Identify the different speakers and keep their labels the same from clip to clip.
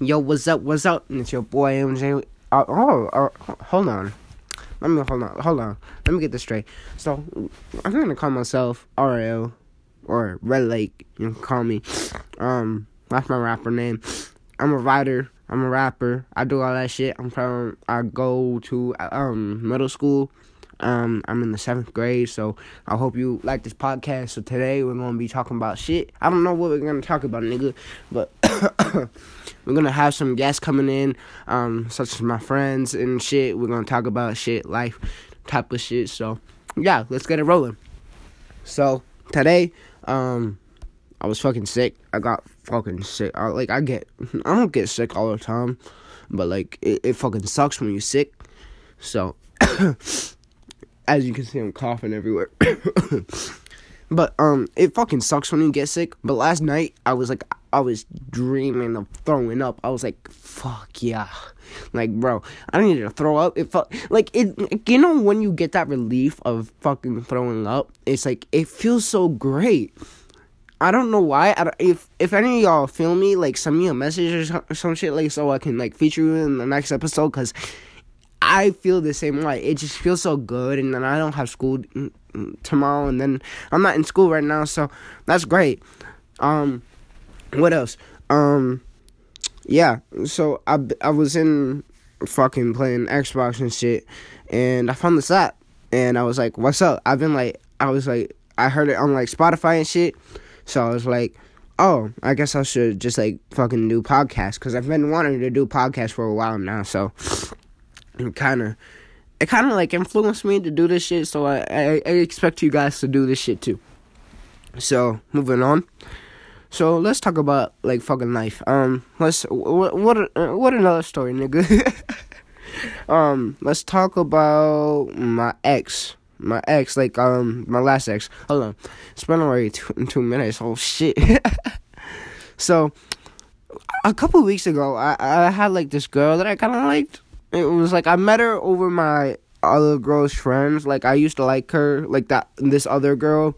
Speaker 1: Yo, what's up? What's up? It's your boy MJ. Uh, oh, uh, hold on. Let me hold on. Hold on. Let me get this straight. So, I'm gonna call myself RL or Red Lake. You can call me. Um, that's my rapper name. I'm a writer. I'm a rapper. I do all that shit. I'm from. I go to um middle school. Um, I'm in the seventh grade, so I hope you like this podcast. So today we're gonna be talking about shit. I don't know what we're gonna talk about, nigga, but we're gonna have some guests coming in, um, such as my friends and shit. We're gonna talk about shit, life, type of shit. So yeah, let's get it rolling. So today, um, I was fucking sick. I got fucking sick. I, like I get, I don't get sick all the time, but like it, it fucking sucks when you're sick. So. as you can see, I'm coughing everywhere. but um, it fucking sucks when you get sick. But last night, I was like, I was dreaming of throwing up. I was like, fuck yeah, like bro, I needed to throw up. It felt like it. You know when you get that relief of fucking throwing up, it's like it feels so great. I don't know why. I don't if if any of y'all feel me, like send me a message or some, shit, like so I can like feature you in the next episode, cause I feel the same way. It just feels so good, and then I don't have school tomorrow, and then I'm not in school right now, so that's great. Um, what else? Um, yeah. So I I was in fucking playing Xbox and shit, and I found this app, and I was like, "What's up?" I've been like, I was like, I heard it on like Spotify and shit, so I was like. Oh, I guess I should just like fucking do podcasts because I've been wanting to do podcasts for a while now. So kind of it kind of like influenced me to do this shit so I, I, I expect you guys to do this shit too. So moving on. So let's talk about like fucking life. Um let's what what, what another story nigga? Um let's talk about my ex. My ex like um my last ex. Hold on. It's been already two, two minutes. Oh shit. So a couple weeks ago i i had like this girl that i kind of liked it was like I met her over my other girl's friends. Like I used to like her, like that this other girl,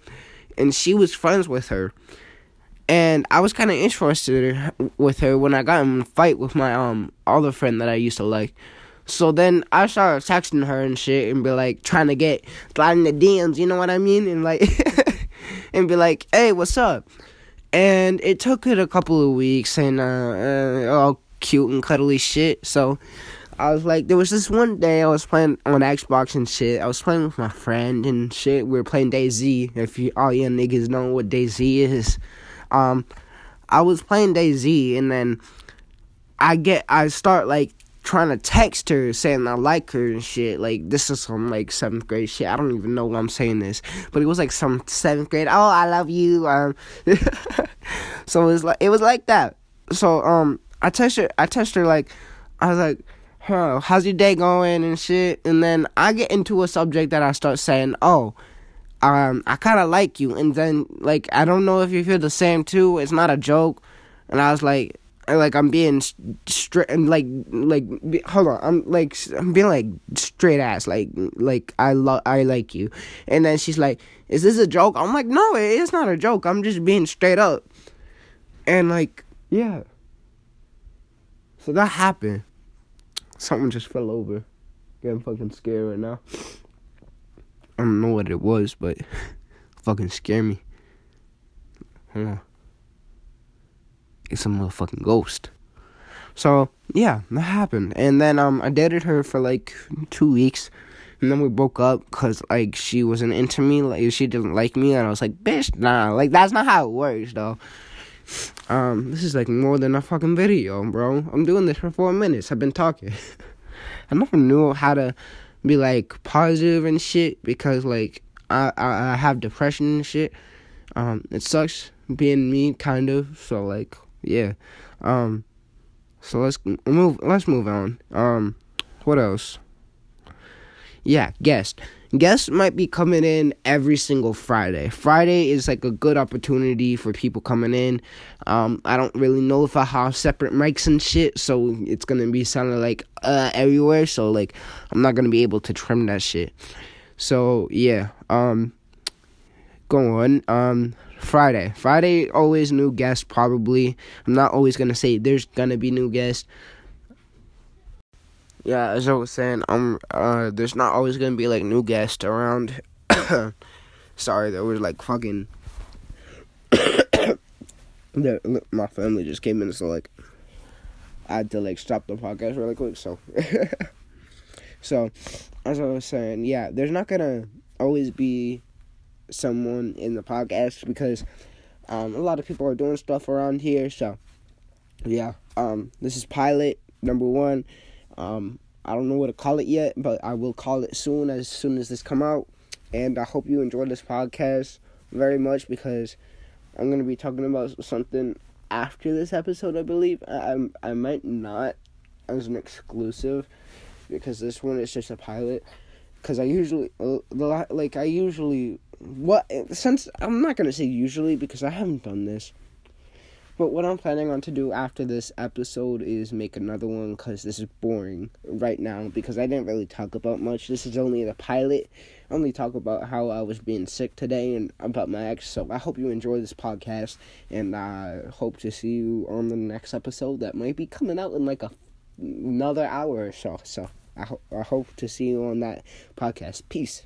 Speaker 1: and she was friends with her. And I was kind of interested with her when I got in a fight with my um other friend that I used to like. So then I started texting her and shit and be like trying to get sliding the DMs, you know what I mean? And like and be like, "Hey, what's up?" And it took it a couple of weeks and uh, uh all cute and cuddly shit. So I was like, there was this one day I was playing on Xbox and shit. I was playing with my friend and shit. We were playing DayZ. If you all you niggas know what DayZ is, um, I was playing DayZ and then I get I start like trying to text her saying I like her and shit. Like this is some like seventh grade shit. I don't even know why I'm saying this, but it was like some seventh grade. Oh, I love you. Um, so it was like it was like that. So um, I text her. I text her like I was like huh, how's your day going and shit? And then I get into a subject that I start saying, oh, um, I kind of like you. And then, like, I don't know if you feel the same too. It's not a joke. And I was like, like I'm being straight and like like be, hold on I'm like I'm being like straight ass like like I love I like you and then she's like is this a joke I'm like no it's not a joke I'm just being straight up and like yeah so that happened Something just fell over. Getting fucking scared right now. I don't know what it was, but fucking scare me. Hold on. It's a motherfucking ghost. So yeah, that happened, and then um I dated her for like two weeks, and then we broke up because like she wasn't into me, like she didn't like me, and I was like, bitch, nah, like that's not how it works, though. Um, this is like more than a fucking video, bro. I'm doing this for four minutes. I've been talking. I never knew how to be like positive and shit because like I I, I have depression and shit. Um, it sucks being me, kind of. So like, yeah. Um, so let's move. Let's move on. Um, what else? Yeah, guest. Guests might be coming in every single Friday. Friday is like a good opportunity for people coming in. Um, I don't really know if I have separate mics and shit, so it's gonna be sounding like uh everywhere. So like, I'm not gonna be able to trim that shit. So yeah, um, go on. Um, Friday, Friday always new guest. Probably, I'm not always gonna say there's gonna be new guest. Yeah, as I was saying, um, uh, there's not always gonna be like new guests around. Sorry, there was like fucking. my family just came in, so like, I had to like stop the podcast really quick. So, so as I was saying, yeah, there's not gonna always be someone in the podcast because um, a lot of people are doing stuff around here. So, yeah, um, this is pilot number one. Um, I don't know what to call it yet, but I will call it soon as soon as this come out. And I hope you enjoy this podcast very much because I'm gonna be talking about something after this episode. I believe I I, I might not as an exclusive because this one is just a pilot. Because I usually uh, like I usually what since I'm not gonna say usually because I haven't done this but what I'm planning on to do after this episode is make another one because this is boring right now because I didn't really talk about much. This is only the pilot. I only talk about how I was being sick today and about my ex. So I hope you enjoy this podcast and I hope to see you on the next episode that might be coming out in like a another hour or so. So I, ho- I hope to see you on that podcast. Peace.